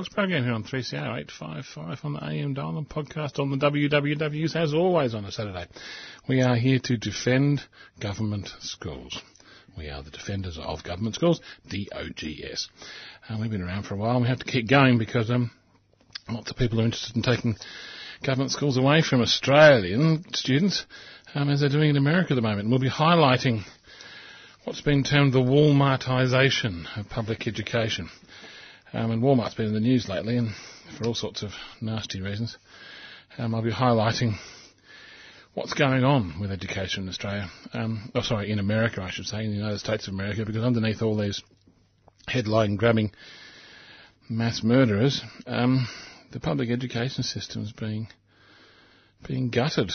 Dogs Program here on 3CR 855 on the AM dial and podcast on the WWWs as always on a Saturday. We are here to defend government schools. We are the defenders of government schools, DOGS. Uh, we've been around for a while and we have to keep going because um, lots of people are interested in taking government schools away from Australian students um, as they're doing in America at the moment. And we'll be highlighting what's been termed the Walmartisation of public education. Um, and Walmart's been in the news lately, and for all sorts of nasty reasons. Um, I'll be highlighting what's going on with education in Australia. Um, oh, sorry, in America, I should say, in the United States of America, because underneath all these headline-grabbing mass murderers, um, the public education system's being being gutted.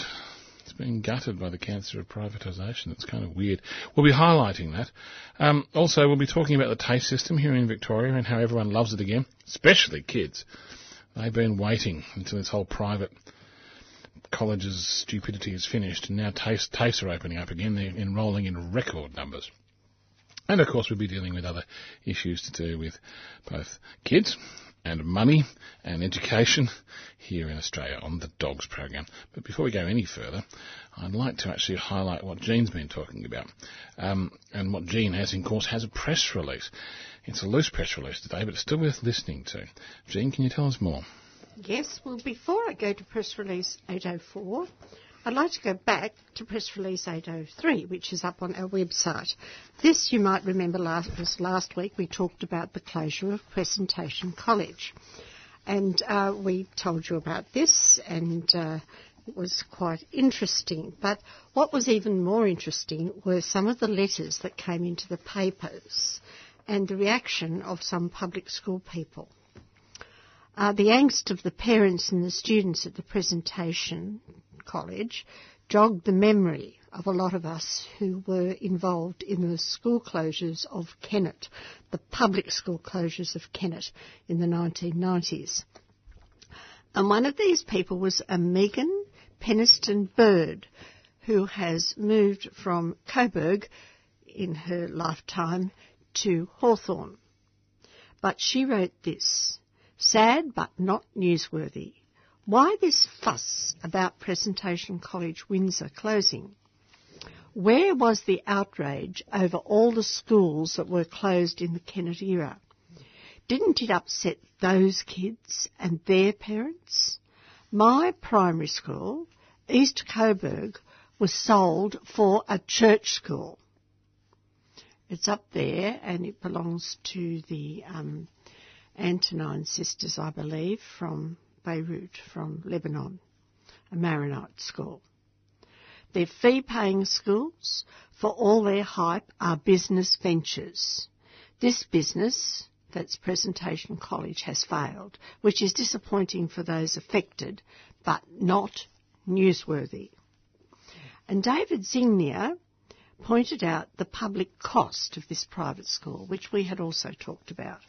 Being gutted by the cancer of privatisation. It's kind of weird. We'll be highlighting that. Um, also, we'll be talking about the TAFE system here in Victoria and how everyone loves it again, especially kids. They've been waiting until this whole private colleges stupidity is finished, and now TAFEs, TAFEs are opening up again. They're enrolling in record numbers. And of course, we'll be dealing with other issues to do with both kids and money and education here in Australia on the Dogs program. But before we go any further, I'd like to actually highlight what Jean's been talking about. Um, and what Jean has, of course, has a press release. It's a loose press release today, but it's still worth listening to. Jean, can you tell us more? Yes, well, before I go to press release 804, I'd like to go back to press release 803, which is up on our website. This, you might remember, last, was last week we talked about the closure of Presentation College. And uh, we told you about this, and uh, it was quite interesting. But what was even more interesting were some of the letters that came into the papers and the reaction of some public school people. Uh, the angst of the parents and the students at the presentation college jogged the memory of a lot of us who were involved in the school closures of Kennett, the public school closures of Kennett in the 1990s. And one of these people was a Megan Peniston Bird, who has moved from Coburg in her lifetime to Hawthorn. But she wrote this, sad but not newsworthy. Why this fuss about Presentation College Windsor closing? Where was the outrage over all the schools that were closed in the Kennett era? Didn't it upset those kids and their parents? My primary school, East Coburg, was sold for a church school. It's up there and it belongs to the um, Antonine sisters, I believe, from Beirut from Lebanon, a Maronite school. Their fee paying schools, for all their hype, are business ventures. This business, that's Presentation College, has failed, which is disappointing for those affected, but not newsworthy. And David Zyngier pointed out the public cost of this private school, which we had also talked about.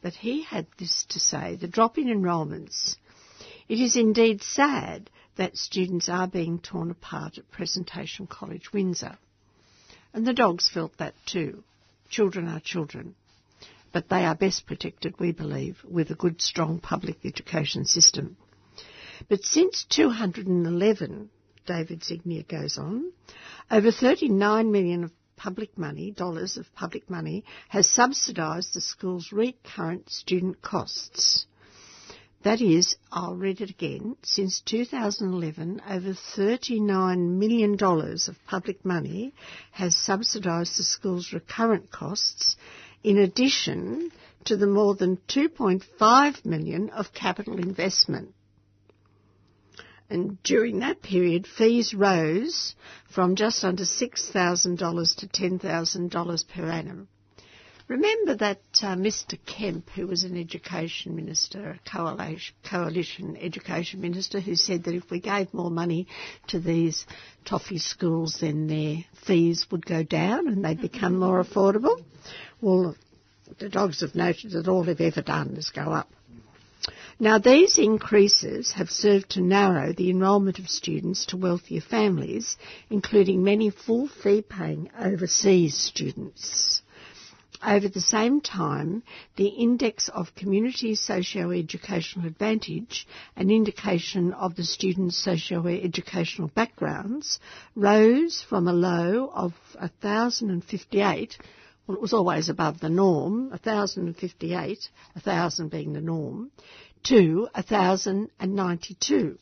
But he had this to say the drop in enrolments it is indeed sad that students are being torn apart at Presentation College Windsor. And the dogs felt that too. Children are children. But they are best protected, we believe, with a good, strong public education system. But since 211, David Zyngier goes on, over 39 million of public money, dollars of public money, has subsidised the school's recurrent student costs. That is, I'll read it again, since 2011, over $39 million of public money has subsidised the school's recurrent costs, in addition to the more than 2.5 million of capital investment. And during that period, fees rose from just under $6,000 to $10,000 per annum. Remember that uh, Mr. Kemp, who was an education minister, a coalition, coalition education minister, who said that if we gave more money to these toffee schools, then their fees would go down and they'd become more affordable? Well, the dogs have noted that all they've ever done is go up. Now, these increases have served to narrow the enrolment of students to wealthier families, including many full fee paying overseas students. Over the same time, the index of community socio-educational advantage, an indication of the students' socio-educational backgrounds, rose from a low of 1,058 well, it was always above the norm, 1,058, 1,000 being the norm, to 1,092.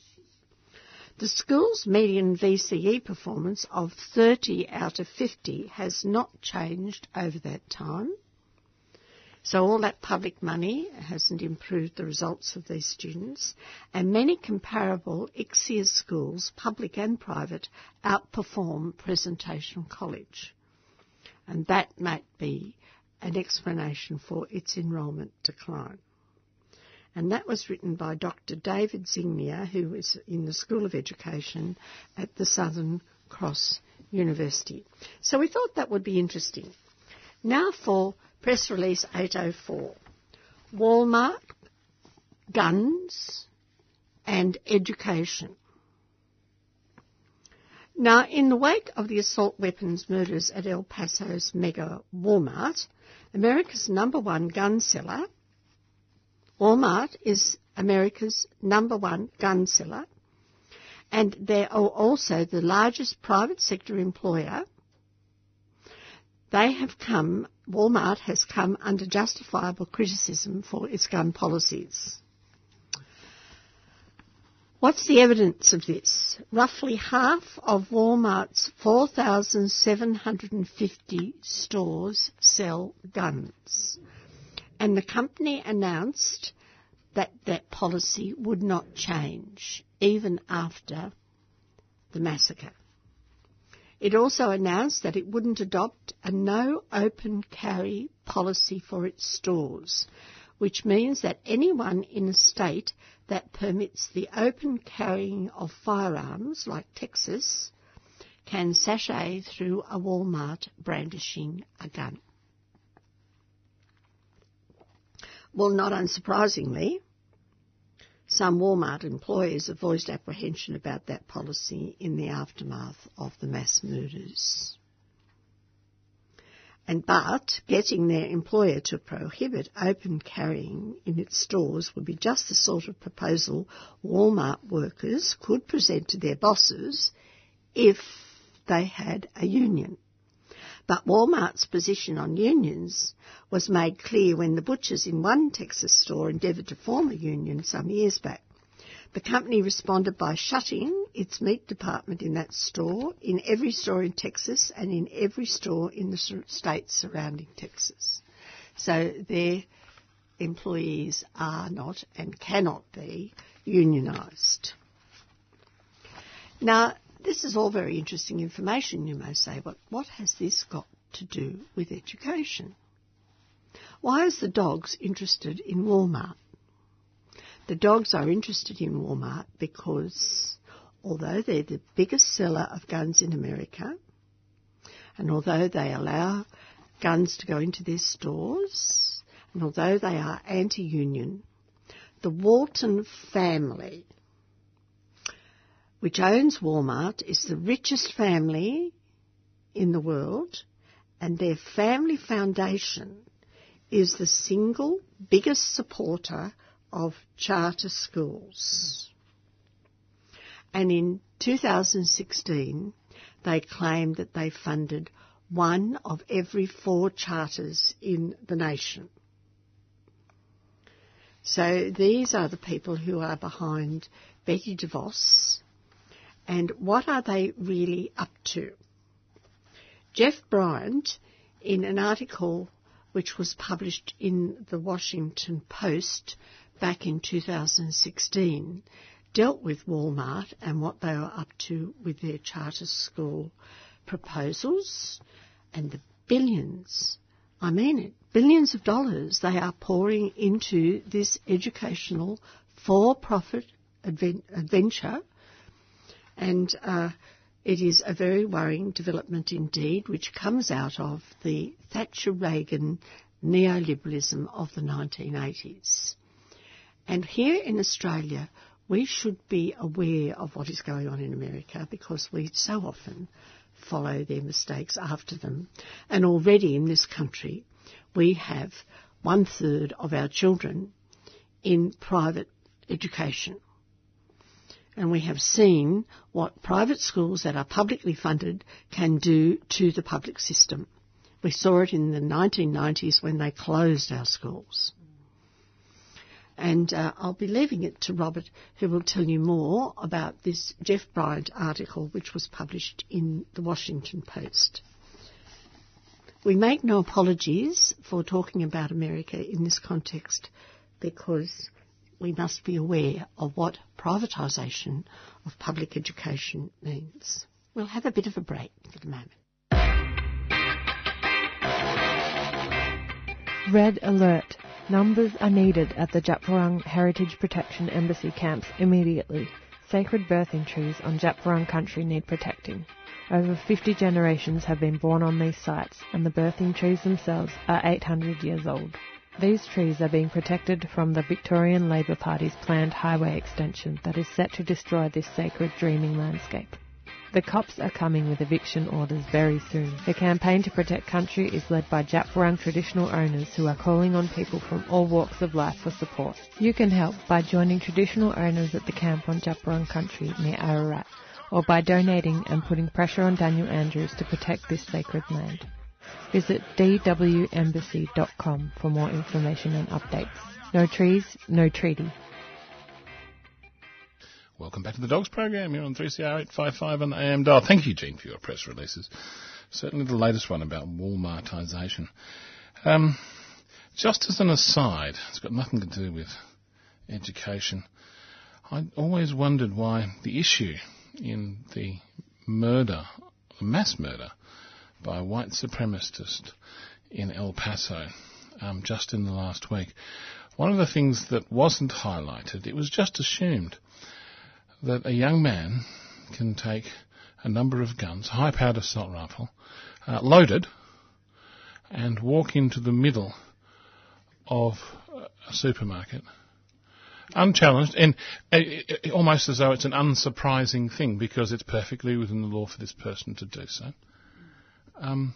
The school's median VCE performance of 30 out of 50 has not changed over that time. So all that public money hasn't improved the results of these students, and many comparable ICSEA schools, public and private, outperform Presentation College. And that might be an explanation for its enrolment decline and that was written by Dr. David Zyngier, who is in the School of Education at the Southern Cross University. So we thought that would be interesting. Now for press release 804. Walmart, guns, and education. Now, in the wake of the assault weapons murders at El Paso's mega Walmart, America's number one gun seller Walmart is America's number one gun seller, and they are also the largest private sector employer. They have come, Walmart has come under justifiable criticism for its gun policies. What's the evidence of this? Roughly half of Walmart's 4,750 stores sell guns and the company announced that that policy would not change even after the massacre. It also announced that it wouldn't adopt a no open carry policy for its stores, which means that anyone in a state that permits the open carrying of firearms, like Texas, can sashay through a Walmart brandishing a gun. Well, not unsurprisingly, some Walmart employees have voiced apprehension about that policy in the aftermath of the mass murders. And but getting their employer to prohibit open carrying in its stores would be just the sort of proposal Walmart workers could present to their bosses if they had a union. But Walmart's position on unions was made clear when the butchers in one Texas store endeavoured to form a union some years back. The company responded by shutting its meat department in that store, in every store in Texas, and in every store in the states surrounding Texas. So their employees are not and cannot be unionised. Now, this is all very interesting information, you may say, but what has this got to do with education? Why is the dogs interested in Walmart? The dogs are interested in Walmart because although they're the biggest seller of guns in America, and although they allow guns to go into their stores, and although they are anti-union, the Walton family which owns Walmart, is the richest family in the world, and their family foundation is the single biggest supporter of charter schools. And in 2016, they claimed that they funded one of every four charters in the nation. So these are the people who are behind Betsy DeVos. And what are they really up to? Jeff Bryant, in an article which was published in the Washington Post back in 2016, dealt with Walmart and what they were up to with their charter school proposals and the billions, I mean it, billions of dollars they are pouring into this educational for-profit adventure. And uh, it is a very worrying development indeed, which comes out of the Thatcher Reagan neoliberalism of the 1980s. And here in Australia, we should be aware of what is going on in America because we so often follow their mistakes after them. And already in this country, we have one third of our children in private education. And we have seen what private schools that are publicly funded can do to the public system. We saw it in the 1990s when they closed our schools. And uh, I'll be leaving it to Robert, who will tell you more about this Jeff Bryant article, which was published in the Washington Post. We make no apologies for talking about America in this context because we must be aware of what privatisation of public education means. We'll have a bit of a break for the moment. Red alert. Numbers are needed at the Djab Wurrung Heritage Protection Embassy camps immediately. Sacred birthing trees on Djab Wurrung country need protecting. Over 50 generations have been born on these sites, and the birthing trees themselves are 800 years old. These trees are being protected from the Victorian Labor Party's planned highway extension that is set to destroy this sacred dreaming landscape. The cops are coming with eviction orders very soon. The campaign to protect country is led by Djab Wurrung traditional owners who are calling on people from all walks of life for support. You can help by joining traditional owners at the camp on Djab Wurrung country near Ararat or by donating and putting pressure on Daniel Andrews to protect this sacred land. Visit dwembassy.com for more information and updates. No trees, no treaty. Welcome back to the Dogs program here on 3CR 855 on the AM dial. Thank you, Jean, for your press releases. Certainly the latest one about Walmartisation. Um, just as an aside, it's got nothing to do with education. I always wondered why the issue in the murder, mass murder, by white supremacist in El Paso um, just in the last week. One of the things that wasn't highlighted, it was just assumed that a young man can take a number of guns, high-powered assault rifle, uh, loaded, and walk into the middle of a supermarket unchallenged and uh, almost as though it's an unsurprising thing because it's perfectly within the law for this person to do so. Um,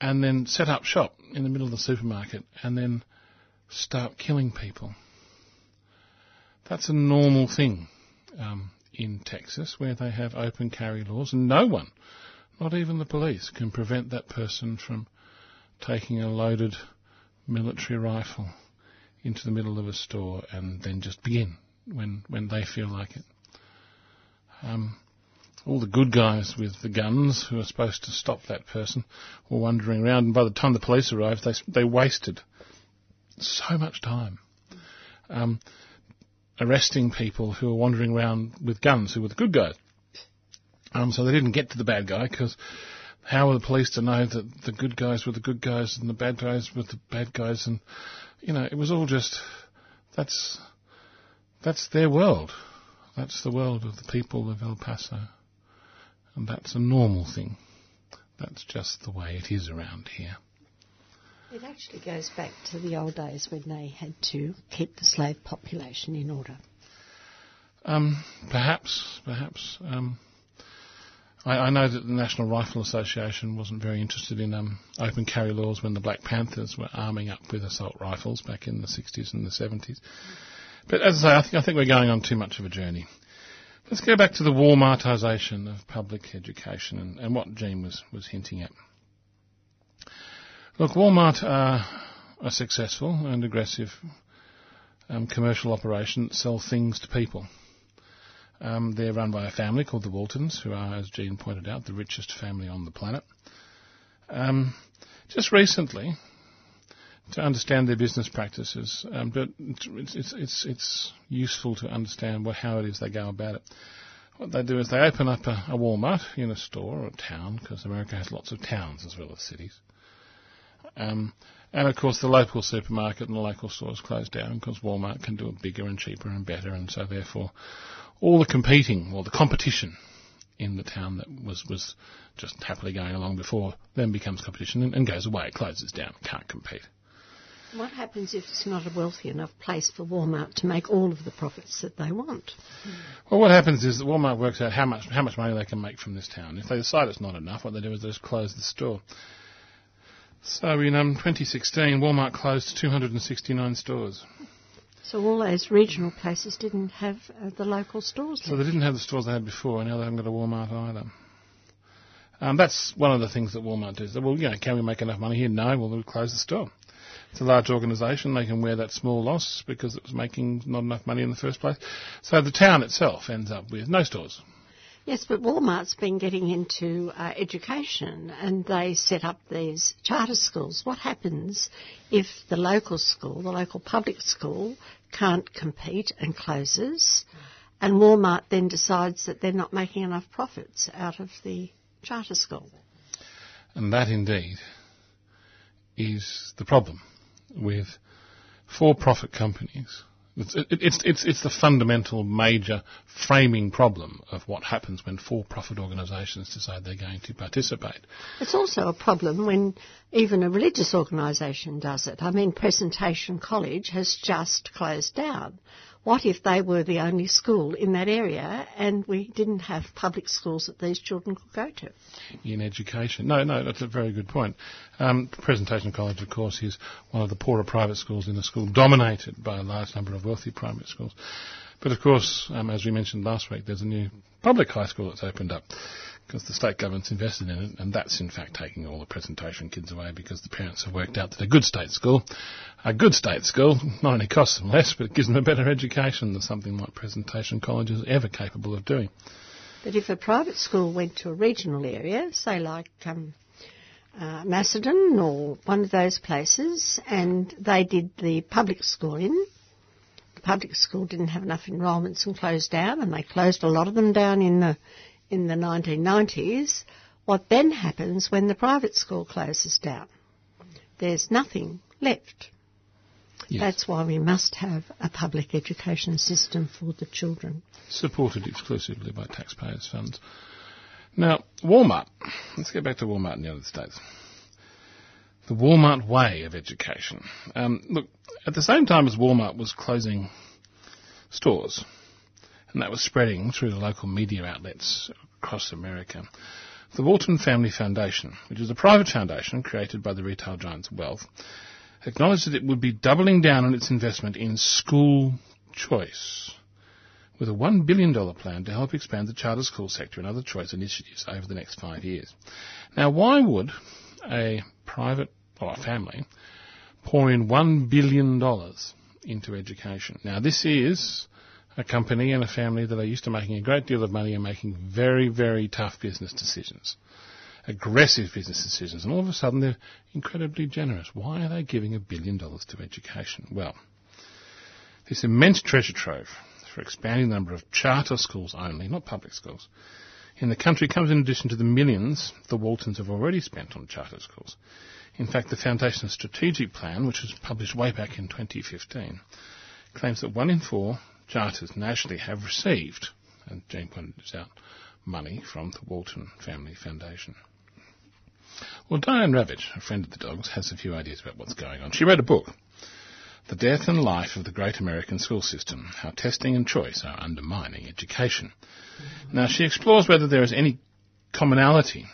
and then set up shop in the middle of the supermarket and then start killing people. That's a normal thing um, in Texas where they have open carry laws, and no one, not even the police, can prevent that person from taking a loaded military rifle into the middle of a store and then just begin when when they feel like it. Um, all the good guys with the guns who are supposed to stop that person were wandering around, and by the time the police arrived, they they wasted so much time. Um, arresting people who were wandering around with guns, who were the good guys. Um, so they didn't get to the bad guy because how were the police to know that the good guys were the good guys and the bad guys were the bad guys? And you know, it was all just that's that's their world. That's the world of the people of El Paso, and that's a normal thing. That's just the way it is around here. It actually goes back to the old days when they had to keep the slave population in order. Um, perhaps, perhaps. Um, I, I, know that the National Rifle Association wasn't very interested in um, open carry laws when the Black Panthers were arming up with assault rifles back in the 60s and the 70s. But as I say, I think, I think we're going on too much of a journey. Let's go back to the Walmartisation of public education and, and what Jean was, was hinting at. Look, Walmart are a successful and aggressive um, commercial operation that sell things to people. Um, they're run by a family called the Waltons, who are, as Jean pointed out, the richest family on the planet. Um, just recently, to understand their business practices, um, but it's, it's, it's, it's, useful to understand what, how it is they go about it. What they do is they open up a, a Walmart in a store or a town, because America has lots of towns as well as cities. Um, and of course, the local supermarket and the local stores close down because Walmart can do it bigger and cheaper and better, and so therefore, all the competing or the competition in the town that was was just happily going along before then becomes competition and, and goes away. It closes down. Can't compete. What happens if it's not a wealthy enough place for Walmart to make all of the profits that they want? Well, what happens is that Walmart works out how much how much money they can make from this town. If they decide it's not enough, what they do is they just close the store. So in um, 2016, Walmart closed 269 stores. So all those regional places didn't have uh, the local stores. So they didn't have the stores they had before, and now they haven't got a Walmart either. Um, that's one of the things that Walmart does. Well, you know, can we make enough money here? No, well, we'll close the store. It's a large organisation. They can wear that small loss because it was making not enough money in the first place. So the town itself ends up with no stores. Yes, but Walmart's been getting into uh, education and they set up these charter schools. What happens if the local school, the local public school, can't compete and closes and Walmart then decides that they're not making enough profits out of the charter school? And that indeed is the problem with for-profit companies it's, it's, it's, it's the fundamental major framing problem of what happens when for-profit organisations decide they're going to participate. It's also a problem when even a religious organisation does it. I mean, Presentation College has just closed down. What if they were the only school in that area and we didn't have public schools that these children could go to? In education. No, no, that's a very good point. Um, Presentation College, of course, is one of the poorer private schools in the school, dominated by a large number of wealthy private schools. But of course, um, as we mentioned last week, there's a new public high school that's opened up because the state government's invested in it, and that's in fact taking all the presentation kids away because the parents have worked out that a good state school, a good state school, not only costs them less, but it gives them a better education than something like presentation college is ever capable of doing. But if a private school went to a regional area, say like um, uh, Macedon or one of those places, and they did the public school in, the public school didn't have enough enrolments and closed down, and they closed a lot of them down in the in the 1990s, what then happens when the private school closes down? There's nothing left. Yes. That's why we must have a public education system for the children. Supported exclusively by taxpayers' funds. Now, Walmart. Let's get back to Walmart in the United States. The Walmart way of education. Um, look, at the same time as Walmart was closing stores, and that was spreading through the local media outlets across America. The Walton Family Foundation, which is a private foundation created by the retail giant's wealth, acknowledged that it would be doubling down on its investment in school choice with a $1 billion plan to help expand the charter school sector and other choice initiatives over the next five years. Now, why would a private or a family pour in $1 billion into education? Now, this is a company and a family that are used to making a great deal of money and making very, very tough business decisions. Aggressive business decisions. And all of a sudden they're incredibly generous. Why are they giving a billion dollars to education? Well, this immense treasure trove for expanding the number of charter schools only, not public schools, in the country comes in addition to the millions the Waltons have already spent on charter schools. In fact, the Foundation's strategic plan, which was published way back in 2015, claims that one in four charters nationally have received, and Jane pointed this out, money from the Walton Family Foundation. Well, Diane Ravitch, a friend of the dogs, has a few ideas about what's going on. She wrote a book, The Death and Life of the Great American School System, How Testing and Choice Are Undermining Education. Mm-hmm. Now, she explores whether there is any commonality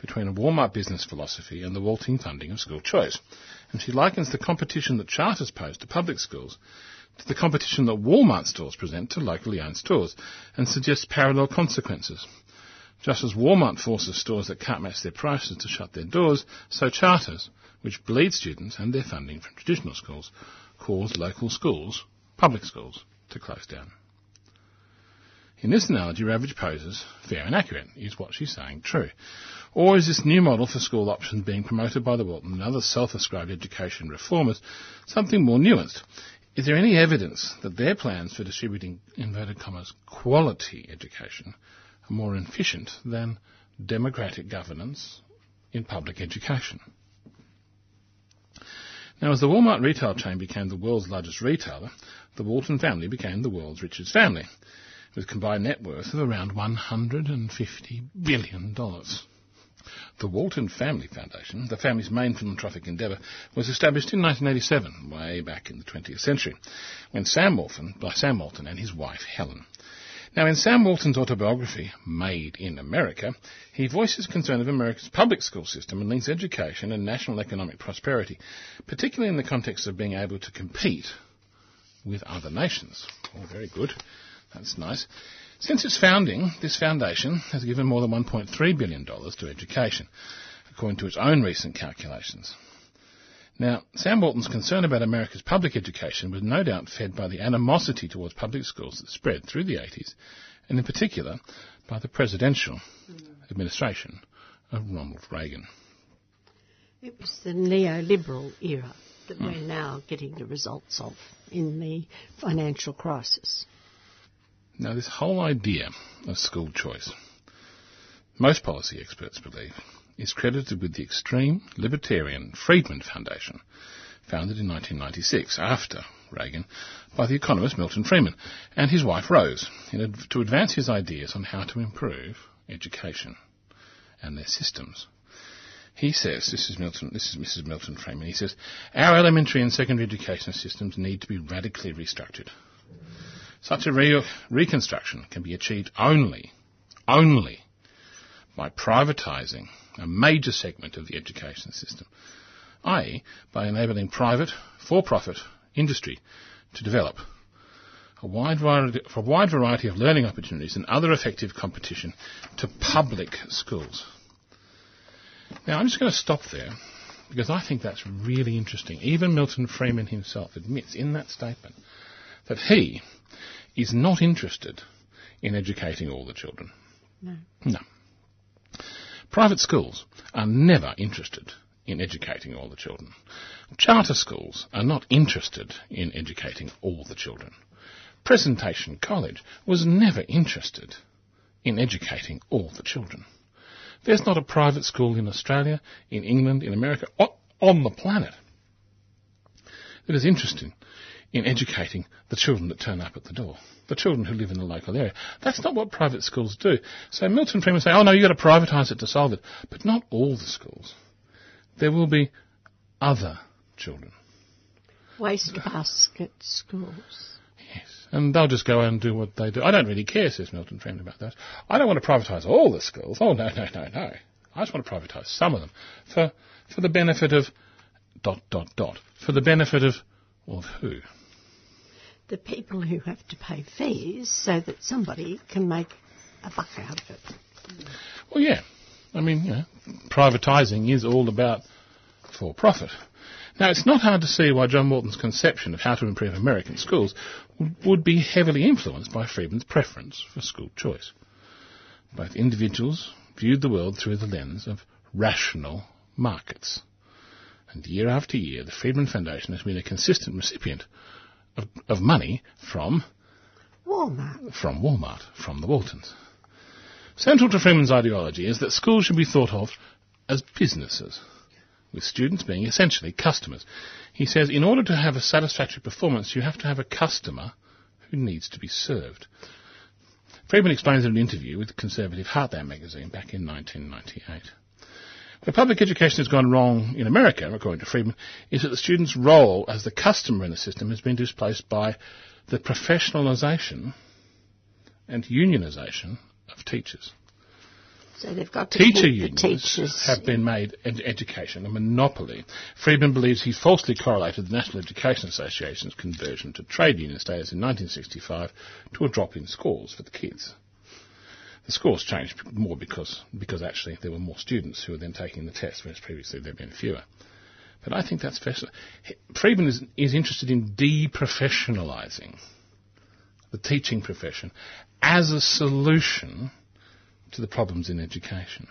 between a Walmart business philosophy and the Walton funding of school choice. And she likens the competition that charters pose to public schools to the competition that Walmart stores present to locally owned stores and suggests parallel consequences. Just as Walmart forces stores that can't match their prices to shut their doors, so charters, which bleed students and their funding from traditional schools, cause local schools, public schools, to close down. In this analogy, Ravitch poses fair and accurate. Is what she's saying true? Or is this new model for school options being promoted by the Walton and other self-ascribed education reformers something more nuanced? Is there any evidence that their plans for distributing, inverted commas, quality education are more efficient than democratic governance in public education? Now, as the Walmart retail chain became the world's largest retailer, the Walton family became the world's richest family, with combined net worth of around $150 billion. The Walton Family Foundation, the family's main philanthropic endeavour, was established in 1987, way back in the 20th century, when Sam Walton, by Sam Walton and his wife Helen. Now, in Sam Walton's autobiography, Made in America, he voices concern of America's public school system and links education and national economic prosperity, particularly in the context of being able to compete with other nations. Oh, very good. That's nice. Since its founding, this foundation has given more than $1.3 billion to education, according to its own recent calculations. Now, Sam Walton's concern about America's public education was no doubt fed by the animosity towards public schools that spread through the 80s, and in particular by the presidential administration of Ronald Reagan. It was the neoliberal era that we're hmm. now getting the results of in the financial crisis. Now, this whole idea of school choice, most policy experts believe, is credited with the extreme libertarian Friedman Foundation, founded in 1996 after Reagan by the economist Milton Friedman and his wife Rose in, to advance his ideas on how to improve education and their systems. He says, this is Milton, this is Mrs. Milton Friedman, he says, our elementary and secondary education systems need to be radically restructured. Such a re- reconstruction can be achieved only, only by privatising a major segment of the education system, i.e. by enabling private, for-profit industry to develop a wide variety, a wide variety of learning opportunities and other effective competition to public schools. Now, I'm just going to stop there because I think that's really interesting. Even Milton Friedman himself admits in that statement that he is not interested in educating all the children. No. No. Private schools are never interested in educating all the children. Charter schools are not interested in educating all the children. Presentation College was never interested in educating all the children. There's not a private school in Australia, in England, in America, on the planet that is interested in educating the children that turn up at the door, the children who live in the local area. That's not what private schools do. So Milton Friedman say, oh no, you've got to privatise it to solve it. But not all the schools. There will be other children. Wastebasket schools. Yes. And they'll just go and do what they do. I don't really care, says Milton Friedman about that. I don't want to privatise all the schools. Oh, no, no, no, no. I just want to privatise some of them for, for the benefit of dot, dot, dot. For the benefit of, of who? The people who have to pay fees so that somebody can make a buck out of it. Well, yeah. I mean, you know, privatising is all about for profit. Now, it's not hard to see why John Walton's conception of how to improve American schools would be heavily influenced by Friedman's preference for school choice. Both individuals viewed the world through the lens of rational markets. And year after year, the Friedman Foundation has been a consistent recipient of, of money from Walmart. from Walmart, from the Waltons. Central to Friedman's ideology is that schools should be thought of as businesses, with students being essentially customers. He says in order to have a satisfactory performance, you have to have a customer who needs to be served. Friedman explains in an interview with conservative Heartland magazine back in 1998. Where public education has gone wrong in America, according to Friedman, is that the student's role as the customer in the system has been displaced by the professionalisation and unionisation of teachers. So they've got to Teacher the unions teachers. have been made ed- education a monopoly. Friedman believes he falsely correlated the National Education Association's conversion to trade union status in 1965 to a drop in scores for the kids. The scores changed more because, because actually there were more students who were then taking the test, whereas previously there had been fewer. But I think that's fascinating. Friedman is, is interested in deprofessionalising the teaching profession as a solution to the problems in education.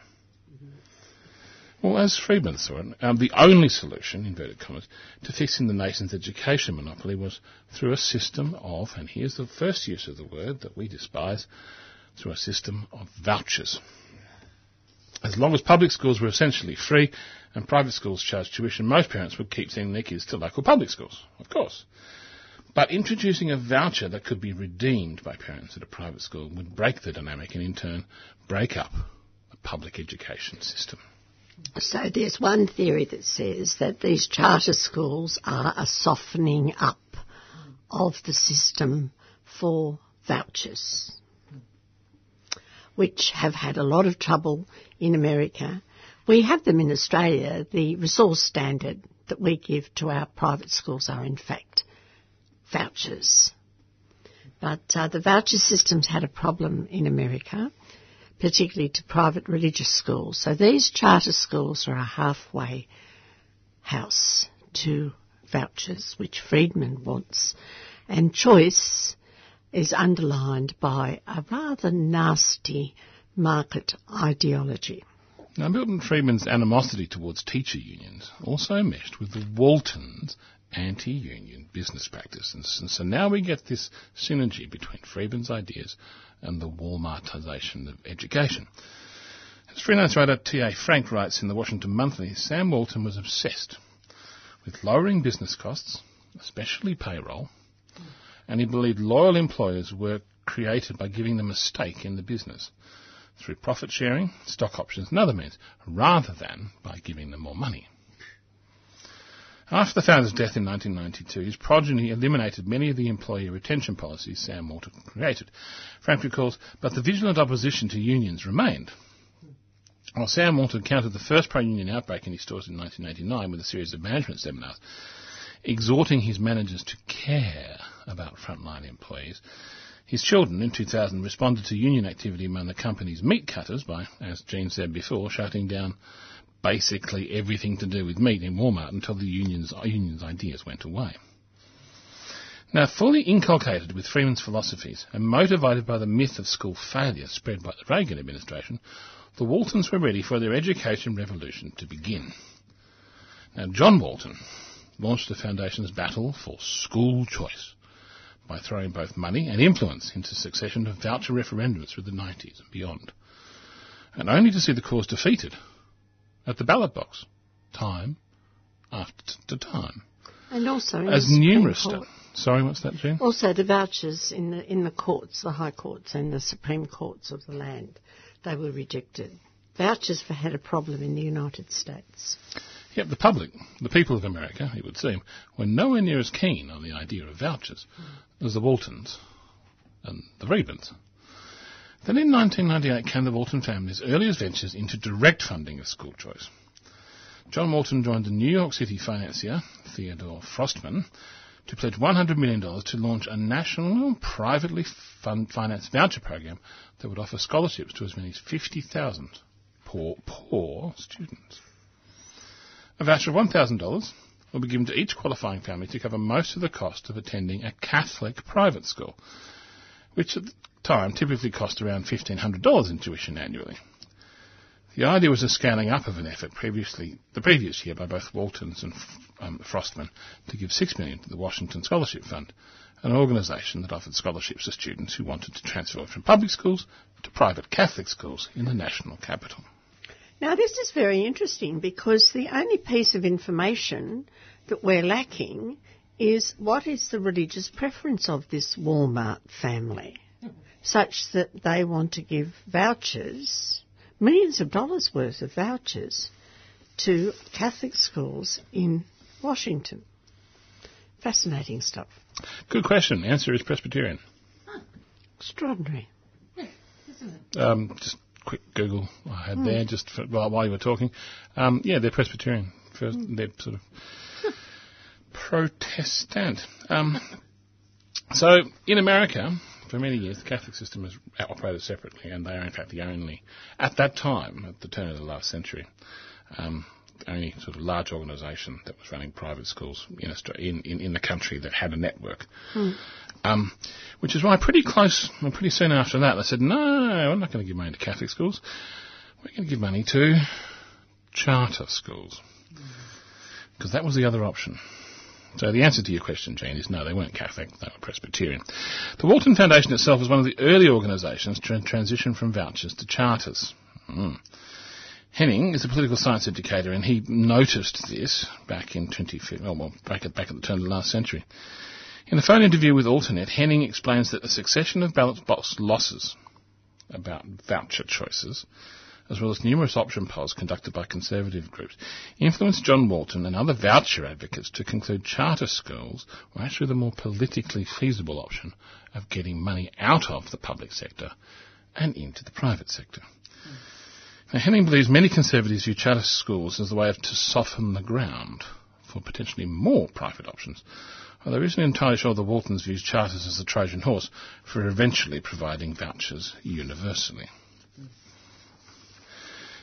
Well, as Friedman saw it, um, the only solution, inverted commas, to fixing the nation's education monopoly was through a system of, and here's the first use of the word that we despise, through a system of vouchers. As long as public schools were essentially free and private schools charged tuition, most parents would keep sending their kids to local public schools, of course. But introducing a voucher that could be redeemed by parents at a private school would break the dynamic and in turn break up the public education system. So there's one theory that says that these charter schools are a softening up of the system for vouchers, which have had a lot of trouble in America. We have them in Australia. The resource standard that we give to our private schools are in fact vouchers. But uh, the voucher system's had a problem in America, particularly to private religious schools. So these charter schools are a halfway house to vouchers, which Friedman wants. And choice is underlined by a rather nasty market ideology. Now, Milton Friedman's animosity towards teacher unions also meshed with the Waltons' anti-union business practice. And so now we get this synergy between Friedman's ideas and the Walmartization of education. As freelance writer T.A. Frank writes in the Washington Monthly, Sam Walton was obsessed with lowering business costs, especially payroll, and he believed loyal employers were created by giving them a stake in the business through profit sharing, stock options, and other means, rather than by giving them more money. After the founder's death in 1992, his progeny eliminated many of the employee retention policies Sam Walton created. Frank recalls, but the vigilant opposition to unions remained. While Sam Walton countered the first pro-union outbreak in his stores in 1989 with a series of management seminars, exhorting his managers to care about frontline employees, his children in 2000 responded to union activity among the company's meat cutters by, as Jean said before, shutting down basically everything to do with meat in Walmart until the union's, union's ideas went away. Now, fully inculcated with Friedman's philosophies and motivated by the myth of school failure spread by the Reagan administration, the Waltons were ready for their education revolution to begin. Now, John Walton launched the Foundation's battle for school choice by throwing both money and influence into succession of voucher referendums through the 90s and beyond, and only to see the cause defeated at the ballot box, time after time. And also as numerous. St- sorry, what's that, Jean? Also, the vouchers in the in the courts, the high courts and the supreme courts of the land, they were rejected. Vouchers for had a problem in the United States. Yet the public, the people of America, it would seem, were nowhere near as keen on the idea of vouchers as the Waltons and the Rebens. Then in 1998 came the Walton family's earliest ventures into direct funding of school choice. John Walton joined the New York City financier, Theodore Forstmann, to pledge $100 million to launch a national privately fund voucher program that would offer scholarships to as many as 50,000 poor, poor students. A voucher of $1,000 will be given to each qualifying family to cover most of the cost of attending a Catholic private school, which at the time typically cost around $1,500 in tuition annually. The idea was a scaling up of an effort previously, the previous year by both Waltons and um, Forstmann to give 6 million to the Washington Scholarship Fund, an organisation that offered scholarships to students who wanted to transfer from public schools to private Catholic schools in the national capital. Now, this is very interesting because the only piece of information that we're lacking is what is the religious preference of this Walmart family, such that they want to give vouchers, millions of dollars worth of vouchers, to Catholic schools in Washington. Fascinating stuff. Good question. Answer is Presbyterian. Extraordinary. Um, just quick Google I had there just for, while, while you were talking. Um, yeah, they're Presbyterian. First, They're sort of Protestant. Um, so in America, for many years, the Catholic system has operated separately, and they are in fact the only, at that time, at the turn of the last century, um, only sort of large organisation that was running private schools in, in, in, in, the country that had a network. Hmm. Um, which is why pretty close, and pretty soon after that, they said, no, we're not going to give money to Catholic schools. We're going to give money to charter schools. Because that was the other option. So the answer to your question, Jean, is no, they weren't Catholic, they were Presbyterian. The Walton Foundation itself was one of the early organisations to transition from vouchers to charters. Mm. Henning is a political science educator, and he noticed this back in 20, well, back at, back at the turn of the last century. In a phone interview with Alternet, Henning explains that a succession of ballot box losses about voucher choices, as well as numerous option polls conducted by conservative groups, influenced John Walton and other voucher advocates to conclude charter schools were actually the more politically feasible option of getting money out of the public sector and into the private sector. Now, Henning believes many conservatives view charter schools as a way to soften the ground for potentially more private options, although he isn't entirely sure the Waltons views charters as a Trojan horse for eventually providing vouchers universally.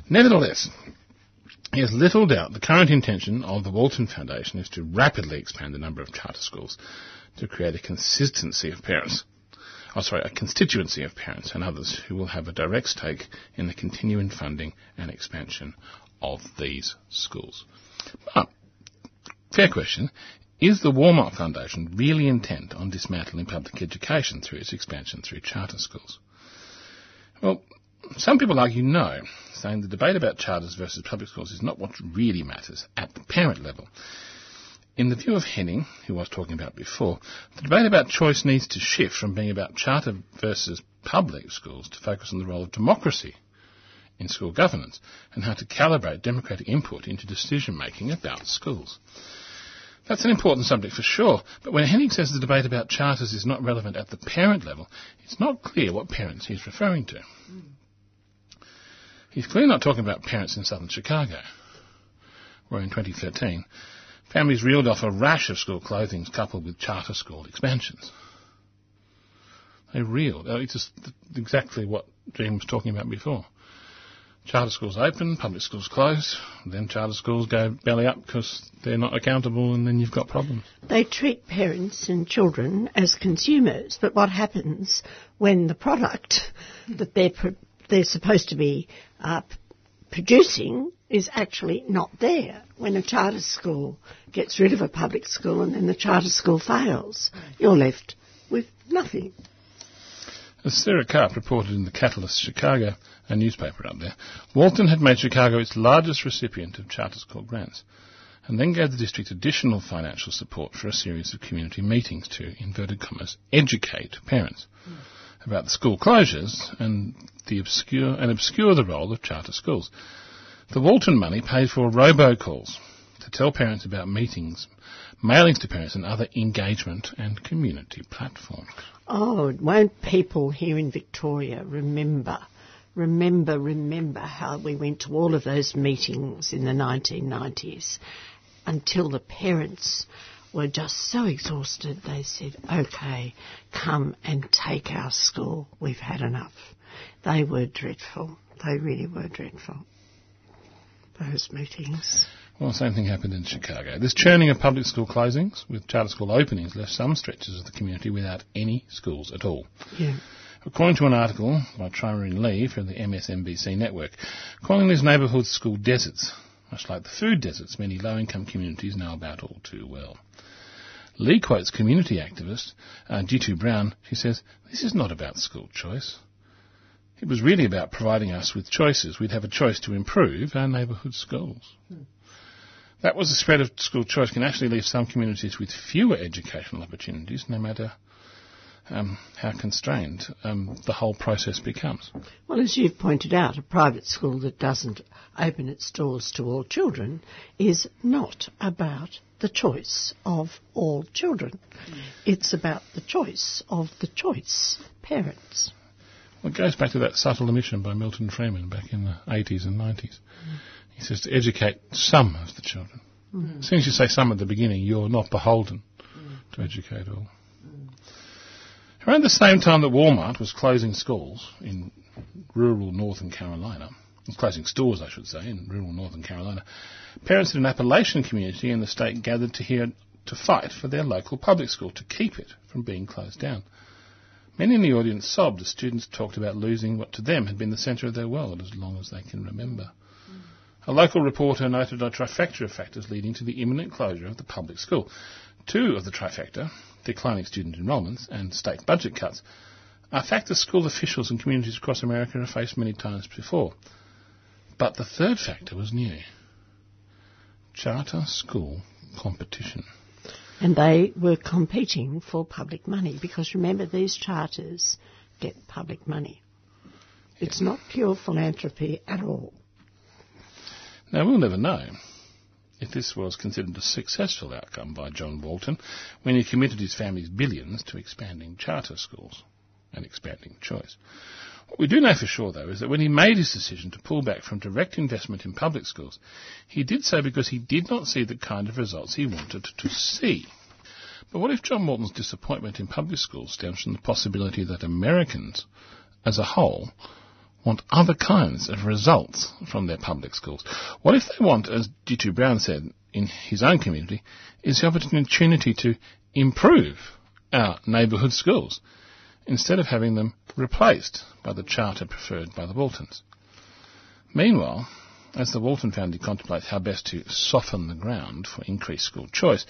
Nevertheless, he has little doubt the current intention of the Walton Foundation is to rapidly expand the number of charter schools to create a consistency of parents oh, sorry, a constituency of parents and others who will have a direct stake in the continuing funding and expansion of these schools. But, fair question, is the Walmart Foundation really intent on dismantling public education through its expansion through charter schools? Well, some people argue no, saying the debate about charters versus public schools is not what really matters at the parent level. In the view of Henning, who I was talking about before, the debate about choice needs to shift from being about charter versus public schools to focus on the role of democracy in school governance and how to calibrate democratic input into decision making about schools. That's an important subject for sure, but when Henning says the debate about charters is not relevant at the parent level, it's not clear what parents he's referring to. He's clearly not talking about parents in southern Chicago, where in 2013 Families reeled off a rash of school clothings coupled with charter school expansions. They reeled. It's just exactly what Jim was talking about before. Charter schools open, public schools close, then charter schools go belly up because they're not accountable and then you've got problems. They treat parents and children as consumers, but what happens when the product that they're, they're supposed to be uh, producing is actually not there when a charter school gets rid of a public school and then the charter school fails. You're left with nothing. As Sarah Karp reported in the Catalyst Chicago, a newspaper up there, Walton had made Chicago its largest recipient of charter school grants and then gave the district additional financial support for a series of community meetings to, inverted commas, educate parents mm. about the school closures and the obscure and obscure the role of charter schools. The Walton money paid for robocalls to tell parents about meetings, mailings to parents and other engagement and community platforms. Oh, won't people here in Victoria remember, remember, remember how we went to all of those meetings in the 1990s until the parents were just so exhausted they said, okay, come and take our school. We've had enough. They were dreadful. They really were dreadful those meetings. Well, the same thing happened in Chicago. This churning of public school closings with charter school openings left some stretches of the community without any schools at all. Yeah. According to an article by Tyrone Lee from the MSNBC network, calling these neighbourhoods school deserts, much like the food deserts many low-income communities know about all too well. Lee quotes community activist uh, Jitu Brown. She says, This is not about school choice. It was really about providing us with choices. We'd have a choice to improve our neighbourhood schools. Hmm. That was the spread of school choice can actually leave some communities with fewer educational opportunities, no matter um, how constrained um, the whole process becomes. Well, as you've pointed out, a private school that doesn't open its doors to all children is not about the choice of all children. Mm. It's about the choice of the choice parents. Well, it goes back to that subtle omission by Milton Friedman back in the 80s and 90s. Mm. He says to educate some of the children. Mm. As soon as you say some at the beginning, you're not beholden mm. to educate all. Around the same time that Walmart was closing schools in rural northern Carolina, closing stores, I should say, in rural northern Carolina, parents in an Appalachian community in the state gathered to hear to fight for their local public school to keep it from being closed down. Many in the audience sobbed as students talked about losing what to them had been the centre of their world as long as they can remember. A local reporter noted a trifecta of factors leading to the imminent closure of the public school. Two of the trifecta, declining student enrolments and state budget cuts, are factors school officials and communities across America have faced many times before. But the third factor was new. Charter school competition. And they were competing for public money because remember, these charters get public money. It's not pure philanthropy at all. Now, we'll never know if this was considered a successful outcome by John Walton when he committed his family's billions to expanding charter schools and expanding choice. What we do know for sure, though, is that when he made his decision to pull back from direct investment in public schools, he did so because he did not see the kind of results he wanted to see. But what if John Walton's disappointment in public schools stems from the possibility that Americans, as a whole, want other kinds of results from their public schools? What if they want, as Jitu Brown said in his own community, is the opportunity to improve our neighbourhood schools? instead of having them replaced by the charter preferred by the Waltons. Meanwhile, as the Walton family contemplates how best to soften the ground for increased school choice,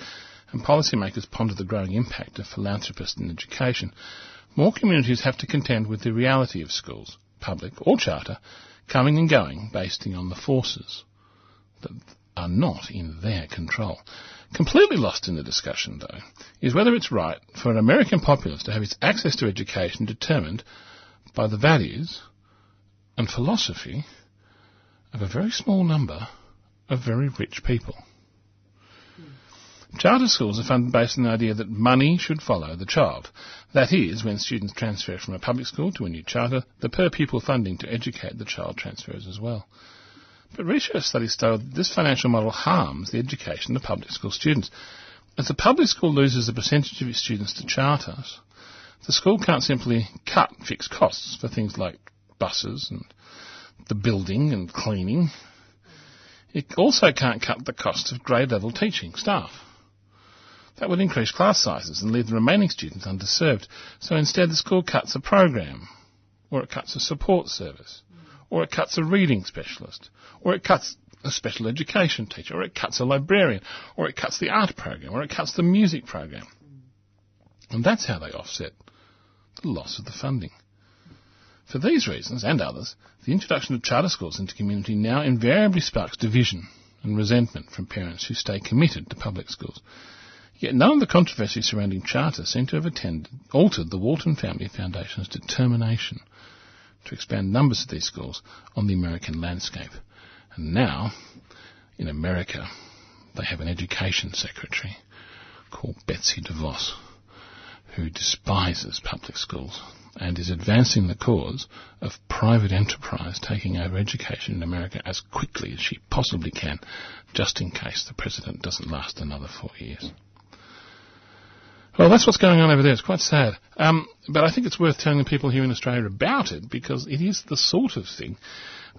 and policymakers ponder the growing impact of philanthropists in education, more communities have to contend with the reality of schools, public or charter, coming and going based on the forces that are not in their control. Completely lost in the discussion, though, is whether it's right for an American populace to have its access to education determined by the values and philosophy of a very small number of very rich people. Charter schools are funded based on the idea that money should follow the child. That is, when students transfer from a public school to a new charter, the per pupil funding to educate the child transfers as well. But research studies that this financial model harms the education of public school students. As the public school loses a percentage of its students to charters, the school can't simply cut fixed costs for things like buses and the building and cleaning. It also can't cut the cost of grade level teaching staff. That would increase class sizes and leave the remaining students underserved. So instead the school cuts a program, or it cuts a support service, or it cuts a reading specialist, or it cuts a special education teacher, or it cuts a librarian, or it cuts the art program, or it cuts the music program. And that's how they offset the loss of the funding. For these reasons, and others, the introduction of charter schools into community now invariably sparks division and resentment from parents who stay committed to public schools. Yet none of the controversies surrounding charter seem to have attended, altered the Walton Family Foundation's determination to expand numbers of these schools on the American landscape. And now, in America, they have an education secretary called Betsy DeVos, who despises public schools and is advancing the cause of private enterprise taking over education in America as quickly as she possibly can, just in case the president doesn't last another four years. Well, that's what's going on over there. It's quite sad. Um, but I think it's worth telling the people here in Australia about it because it is the sort of thing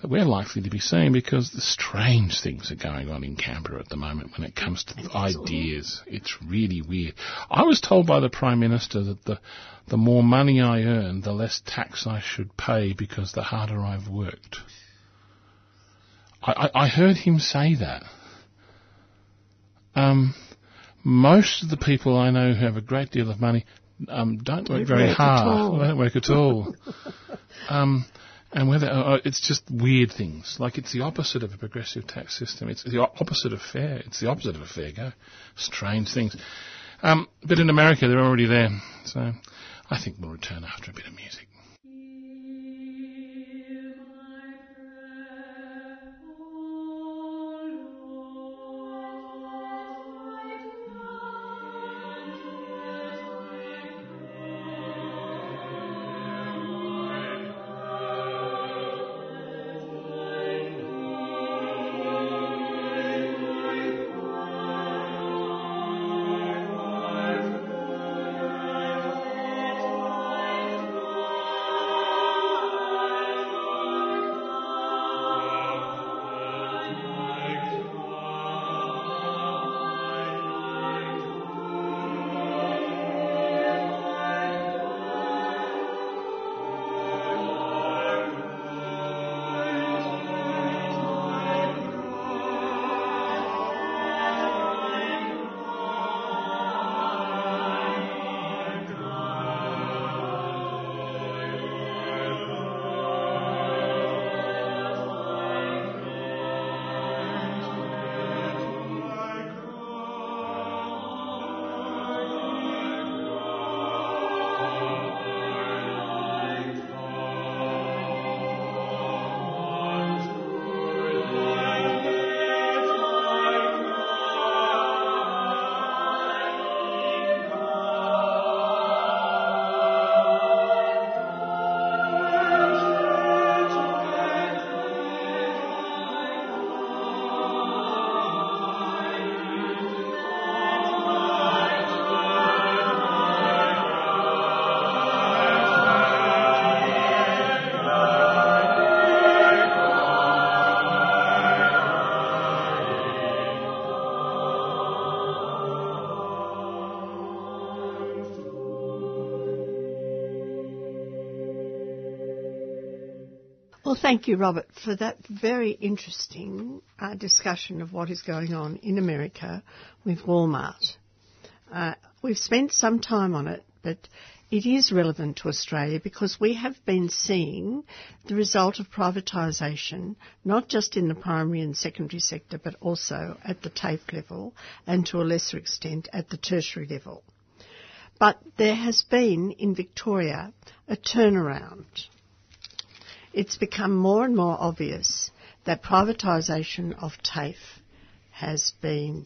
that we're likely to be seeing because the strange things are going on in Canberra at the moment when it comes to ideas. It's really weird. I was told by the Prime Minister that the, the more money I earn, the less tax I should pay because the harder I've worked. I, I, I heard him say that. Um, most of the people I know who have a great deal of money um, don't work very work hard. They don't work at all. um, and whether uh, it's just weird things, like it's the opposite of a progressive tax system. It's the opposite of fair. It's the opposite of a fair go. Strange things. Um, but in America, they're already there. So I think we'll return after a bit of music. Well, thank you, Robert, for that very interesting uh, discussion of what is going on in America with Walmart. Uh, we've spent some time on it, but it is relevant to Australia because we have been seeing the result of privatisation, not just in the primary and secondary sector, but also at the TAFE level and to a lesser extent at the tertiary level. But there has been in Victoria a turnaround. It's become more and more obvious that privatisation of TAFE has been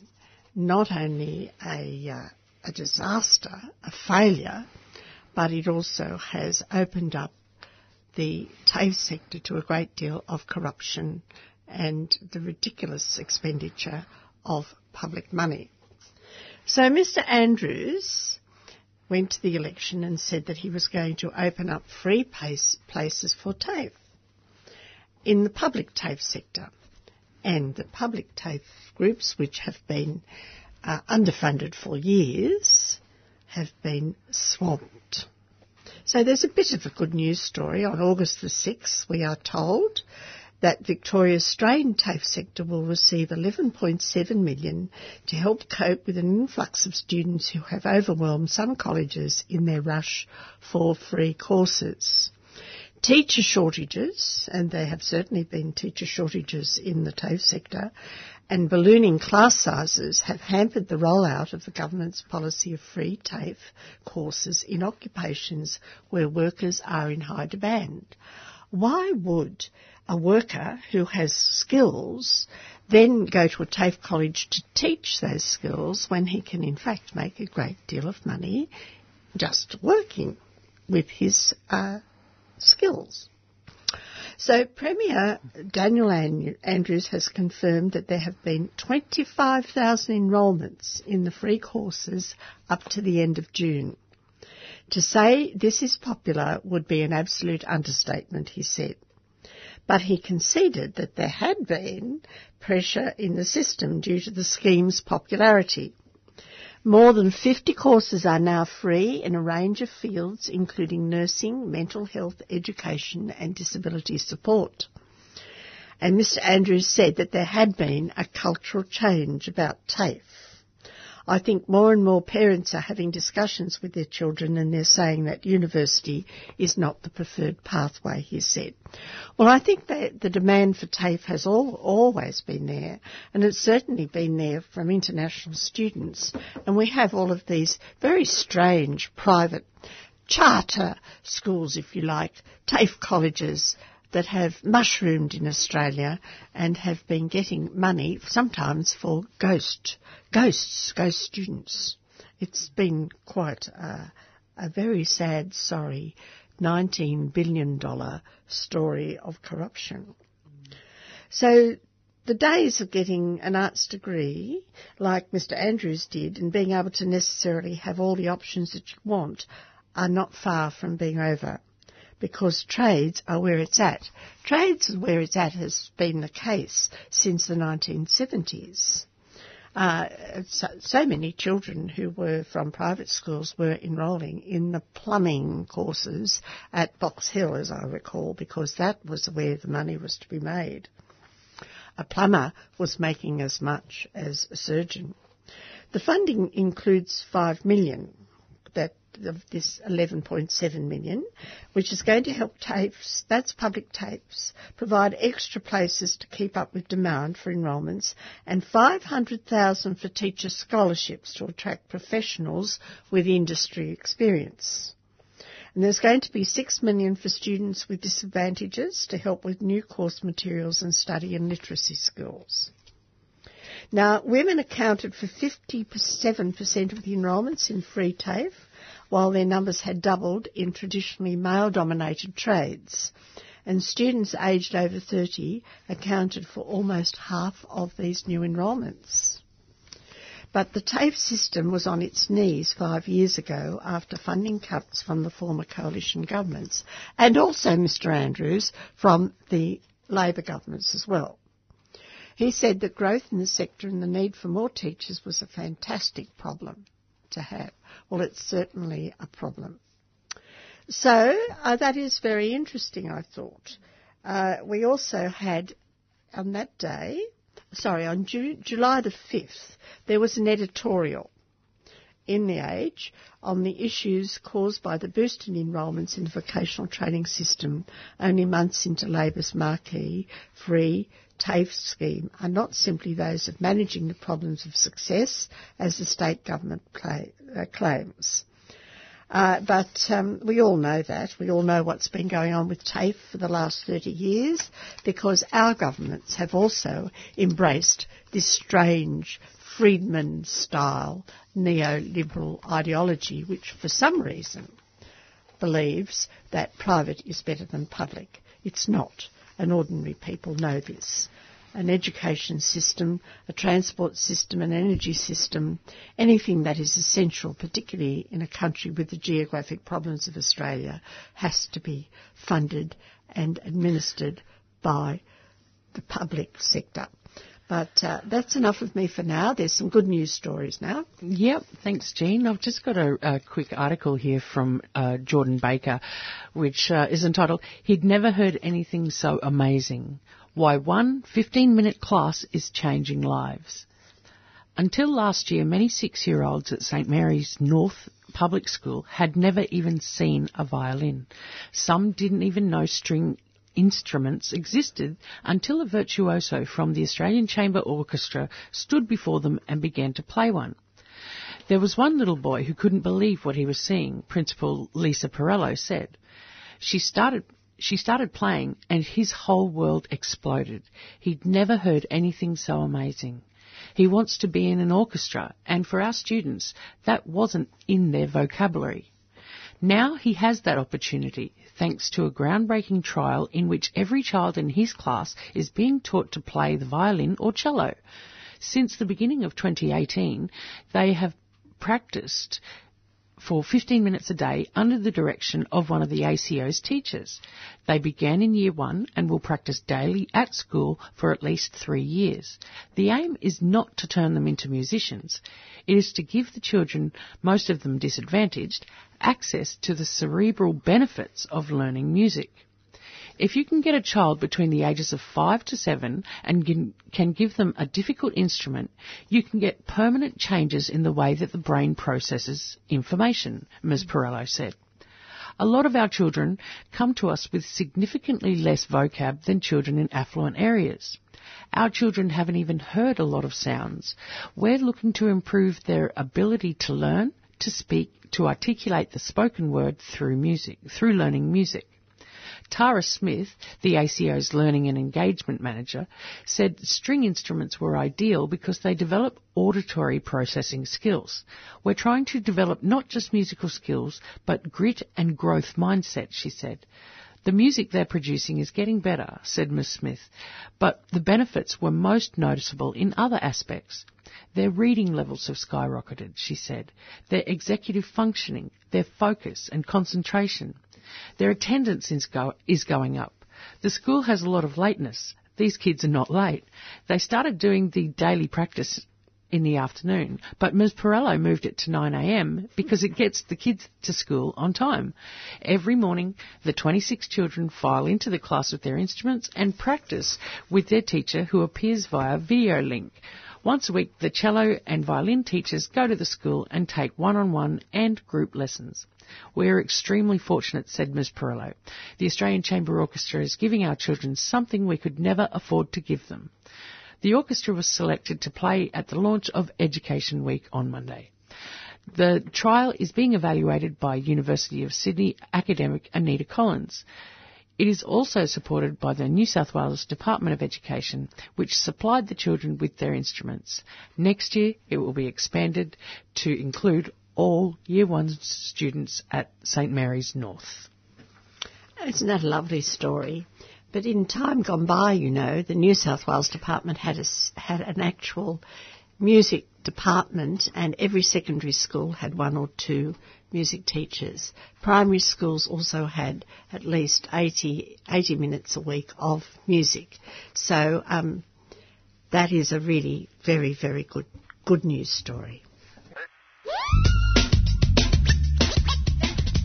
not only a, uh, a disaster, a failure, but it also has opened up the TAFE sector to a great deal of corruption and the ridiculous expenditure of public money. So Mr Andrews went to the election and said that he was going to open up free places for TAFE in the public TAFE sector. And the public TAFE groups, which have been uh, underfunded for years, have been swamped. So there's a bit of a good news story. On August the 6th, we are told that Victoria's strained TAFE sector will receive 11.7 million to help cope with an influx of students who have overwhelmed some colleges in their rush for free courses. Teacher shortages, and there have certainly been teacher shortages in the TAFE sector, and ballooning class sizes have hampered the rollout of the government's policy of free TAFE courses in occupations where workers are in high demand. Why would a worker who has skills then go to a TAFE college to teach those skills when he can in fact make a great deal of money just working with his uh, skills? So Premier Daniel Andrews has confirmed that there have been 25,000 enrolments in the free courses up to the end of June. To say this is popular would be an absolute understatement, he said. But he conceded that there had been pressure in the system due to the scheme's popularity. More than 50 courses are now free in a range of fields, including nursing, mental health, education, and disability support. And Mr. Andrews said that there had been a cultural change about TAFE. I think more and more parents are having discussions with their children and they're saying that university is not the preferred pathway, he said. Well, I think that the demand for TAFE has all, always been there and it's certainly been there from international students and we have all of these very strange private charter schools, if you like, TAFE colleges that have mushroomed in Australia and have been getting money sometimes for ghost ghosts, ghost students. It's been quite a, a very sad, sorry, $19 billion story of corruption. So the days of getting an arts degree, like Mr Andrews did, and being able to necessarily have all the options that you want, are not far from being over because trades are where it's at. Trades is where it's at has been the case since the 1970s. Uh, so, so, many children who were from private schools were enrolling in the plumbing courses at Box Hill, as I recall, because that was where the money was to be made. A plumber was making as much as a surgeon. The funding includes five million that of this 11.7 million, which is going to help TAFEs, that's public TAFEs, provide extra places to keep up with demand for enrolments and 500,000 for teacher scholarships to attract professionals with industry experience. And there's going to be 6 million for students with disadvantages to help with new course materials and study and literacy skills. Now, women accounted for 57% of the enrolments in free TAFE, while their numbers had doubled in traditionally male dominated trades. And students aged over 30 accounted for almost half of these new enrolments. But the TAFE system was on its knees five years ago after funding cuts from the former coalition governments and also, Mr Andrews, from the Labor governments as well. He said that growth in the sector and the need for more teachers was a fantastic problem to have. Well, it's certainly a problem. So uh, that is very interesting, I thought. Uh, we also had on that day, sorry, on Ju- July the 5th, there was an editorial in The Age on the issues caused by the boost in enrolments in the vocational training system only months into Labor's marquee free TAFE scheme are not simply those of managing the problems of success, as the state government play, uh, claims. Uh, but um, we all know that. We all know what's been going on with TAFE for the last 30 years because our governments have also embraced this strange Friedman style neoliberal ideology, which for some reason believes that private is better than public. It's not, and ordinary people know this an education system, a transport system, an energy system, anything that is essential, particularly in a country with the geographic problems of Australia, has to be funded and administered by the public sector. But uh, that's enough of me for now. There's some good news stories now. Yep, thanks, Jean. I've just got a, a quick article here from uh, Jordan Baker, which uh, is entitled "He'd Never Heard Anything So Amazing." Why one 15 minute class is changing lives. Until last year, many six year olds at St Mary's North Public School had never even seen a violin. Some didn't even know string instruments existed until a virtuoso from the Australian Chamber Orchestra stood before them and began to play one. There was one little boy who couldn't believe what he was seeing, Principal Lisa Perello said. She started she started playing and his whole world exploded. He'd never heard anything so amazing. He wants to be in an orchestra, and for our students, that wasn't in their vocabulary. Now he has that opportunity thanks to a groundbreaking trial in which every child in his class is being taught to play the violin or cello. Since the beginning of 2018, they have practiced for 15 minutes a day under the direction of one of the ACO's teachers. They began in year one and will practice daily at school for at least three years. The aim is not to turn them into musicians. It is to give the children, most of them disadvantaged, access to the cerebral benefits of learning music. If you can get a child between the ages of 5 to 7 and can, can, give them a difficult instrument, you can get permanent changes in the way that the brain processes information, Ms. Perello said. A lot of our children come to us with significantly less vocab than children in affluent areas. Our children haven't even heard a lot of sounds. We're looking to improve their ability to learn, to speak, to articulate the spoken word through music, through learning music. Tara Smith, the ACO's Learning and Engagement Manager, said string instruments were ideal because they develop auditory processing skills. We're trying to develop not just musical skills, but grit and growth mindset, she said. The music they're producing is getting better, said Ms. Smith, but the benefits were most noticeable in other aspects. Their reading levels have skyrocketed, she said. Their executive functioning, their focus and concentration. Their attendance is, go- is going up. The school has a lot of lateness. These kids are not late. They started doing the daily practice in the afternoon, but Ms. Perello moved it to 9am because it gets the kids to school on time. Every morning, the 26 children file into the class with their instruments and practice with their teacher who appears via video link. Once a week, the cello and violin teachers go to the school and take one-on-one and group lessons. We're extremely fortunate, said Ms. Perello. The Australian Chamber Orchestra is giving our children something we could never afford to give them. The orchestra was selected to play at the launch of Education Week on Monday. The trial is being evaluated by University of Sydney academic Anita Collins. It is also supported by the New South Wales Department of Education, which supplied the children with their instruments. Next year, it will be expanded to include all Year 1 students at St Mary's North. Isn't that a lovely story? But in time gone by, you know, the New South Wales Department had, a, had an actual music department and every secondary school had one or two music teachers. Primary schools also had at least 80, 80 minutes a week of music. So um, that is a really very, very good, good news story.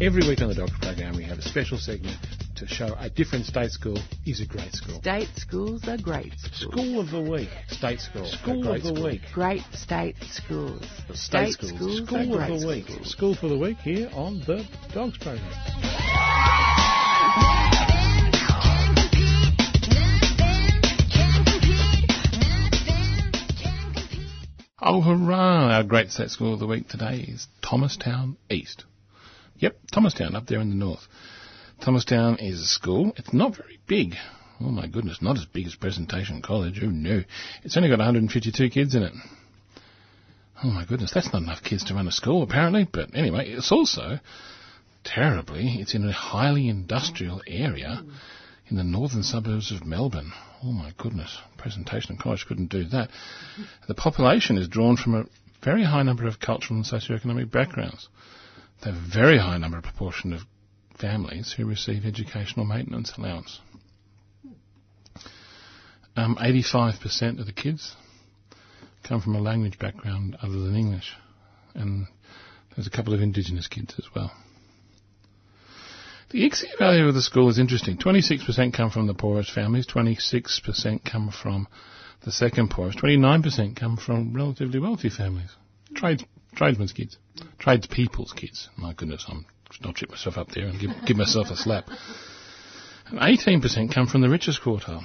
Every week on the Dogs Program, we have a special segment to show a different state school is a great school. State schools are great schools. School of the week. State school. School great of the school. week. Great state schools. State, schools. schools School are of great the week. schools. School for the week here on the Dogs program. Oh, hurrah! Our great state school of the week today is Thomastown East. Yep, Thomastown up there in the north. Thomastown is a school. It's not very big. Oh my goodness, not as big as Presentation College. Oh no. It's only got 152 kids in it. Oh my goodness, that's not enough kids to run a school apparently. But anyway, it's also terribly, it's in a highly industrial area in the northern suburbs of Melbourne. Oh my goodness, Presentation College couldn't do that. The population is drawn from a very high number of cultural and socioeconomic backgrounds. Have a very high number of proportion of families who receive educational maintenance allowance. Um, 85% of the kids come from a language background other than English, and there's a couple of Indigenous kids as well. The ICSEA value of the school is interesting. 26% come from the poorest families, 26% come from the second poorest, 29% come from relatively wealthy families. Trades, tradesmen's kids. Tradespeople's kids. My goodness, I'm, I'll trip myself up there and give, give myself a slap. And 18% come from the richest quartile.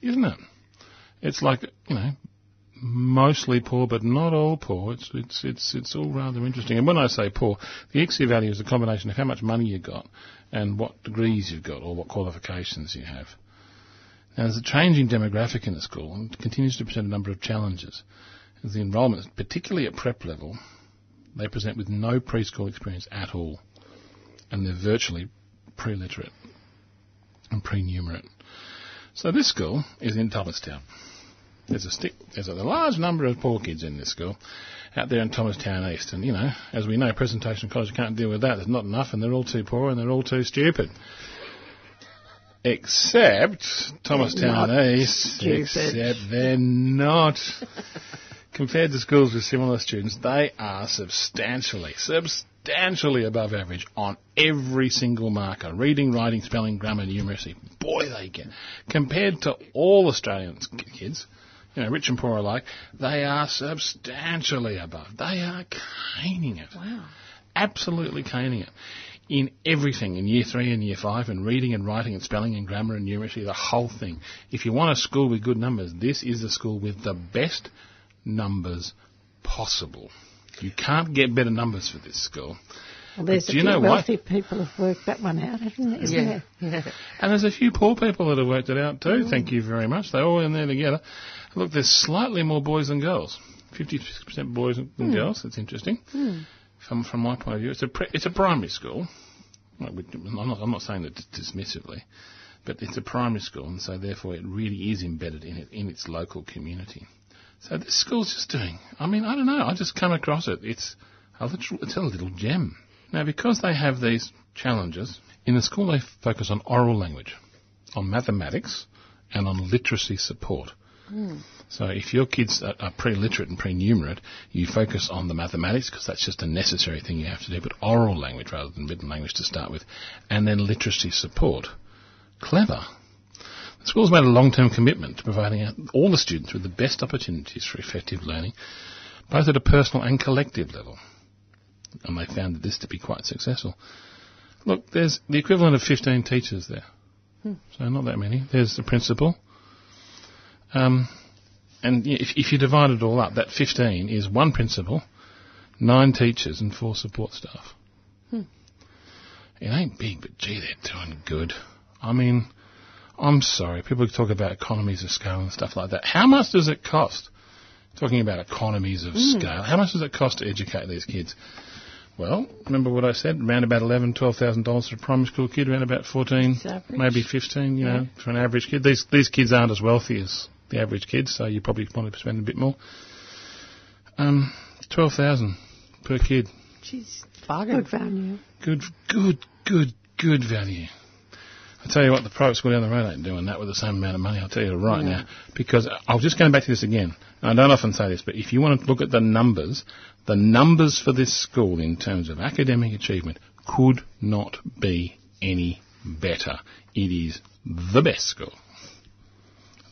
Isn't it? It's like, you know, mostly poor, but not all poor. It's it's it's it's all rather interesting. And when I say poor, the ICSEA value is a combination of how much money you've got and what degrees you've got or what qualifications you have. Now, there's a changing demographic in the school and it continues to present a number of challenges. As the enrolment, particularly at prep level, they present with no preschool experience at all, and they're virtually pre-literate and pre-numerate. So this school is in Thomastown. There's a stick, there's a large number of poor kids in this school out there in Thomastown East, and you know, as we know, Presentation College can't deal with that. There's not enough, and they're all too poor, and they're all too stupid. Except Thomastown East, stupid. except they're not. Compared to schools with similar students, they are substantially, substantially above average on every single marker. Reading, writing, spelling, grammar, numeracy. Boy, they get. Compared to all Australian kids, you know, rich and poor alike, they are substantially above. They are caning it. Wow. Absolutely caning it. In everything, in year three and year five, and reading and writing and spelling and grammar and numeracy, the whole thing. If you want a school with good numbers, this is the school with the best numbers possible. You can't get better numbers for this school. Well, there's do a you few know what? wealthy people have worked that one out, haven't isn't Yeah. there? yeah. And there's a few poor people that have worked it out too. Mm. Thank you very much. They're all in there together. Look, there's slightly more boys than girls. 56% boys than hmm. girls. That's interesting. Hmm. From from my point of view, it's a pre- it's a primary school. I'm not I'm not saying that dismissively, but it's a primary school, and so therefore it really is embedded in it in its local community. So this school's just doing. I mean, I don't know. I just come across it. It's a little, it's a little gem. Now, because they have these challenges in the school, they focus on oral language, on mathematics, and on literacy support. Hmm. So if your kids are, are pre-literate and pre-numerate, you focus on the mathematics because that's just a necessary thing you have to do, but oral language rather than written language to start with, and then literacy support. Clever. School's made a long-term commitment to providing all the students with the best opportunities for effective learning, both at a personal and collective level. And they found this to be quite successful. Look, there's the equivalent of 15 teachers there. So not that many. There's the principal. Um, and if, if you divide it all up, that 15 is one principal, nine teachers, and four support staff. It ain't big, but gee, they're doing good. I mean, I'm sorry, people talk about economies of scale and stuff like that. How much does it cost? Talking about economies of scale, how much does it cost to educate these kids? Well, remember what I said? Around about eleven, twelve thousand dollars for a primary school kid. Around about fourteen, maybe fifteen. You know, for an average kid. These these kids aren't as wealthy as the average kid, so you probably want to spend a bit more. Um, twelve thousand per kid. Jeez, Bargain. good value. Good, good, good, good value. I tell you what, the private school down the road ain't doing that with the same amount of money. I'll tell you right now, because I'll just go back to this again. I don't often say this, but if you want to look at the numbers, the numbers for this school in terms of academic achievement could not be any better. It is the best school.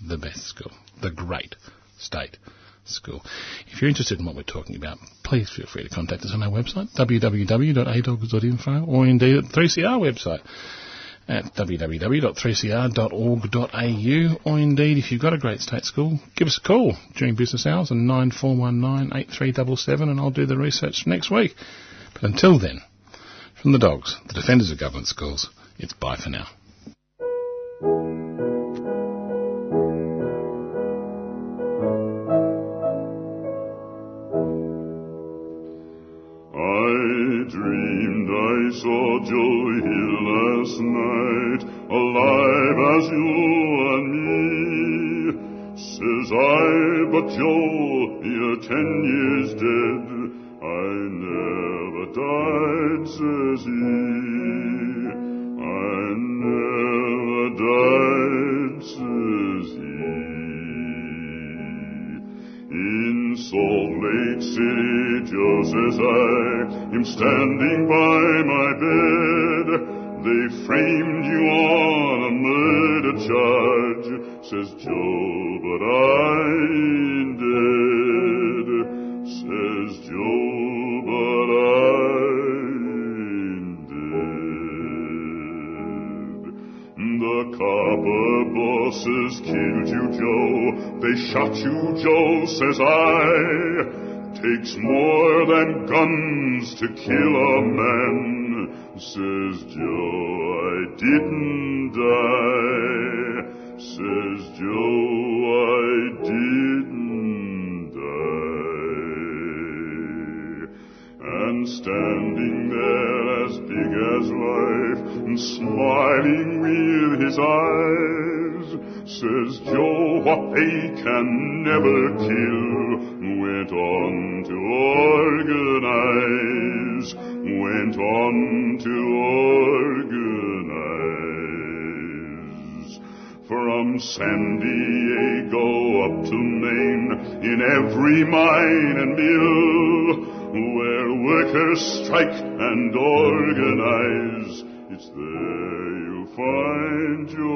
The best school. The great state school. If you're interested in what we're talking about, please feel free to contact us on our website, www.adogs.info, or indeed at the 3CR website at www.3cr.org.au, or indeed, if you've got a great state school, give us a call during business hours on 9419 and I'll do the research next week. But until then, from the dogs, the defenders of government schools, it's bye for now. I dreamed I saw Joe alive as you and me. Says I, but you're ten years dead. I never died, says he. I never died, says he. In Salt Lake City, Joe says I am standing by my bed. They framed charge, says Joe, but I ain't dead. Says Joe, but I ain't dead. The copper bosses killed you, Joe. They shot you, Joe, says I. Takes more than guns to kill a man, says Joe. I didn't die, says Joe. I didn't die. And standing there as big as life, and smiling with his eyes, says Joe, what they can never kill, went on in every mine and mill, where workers strike and organize, it's there you'll find your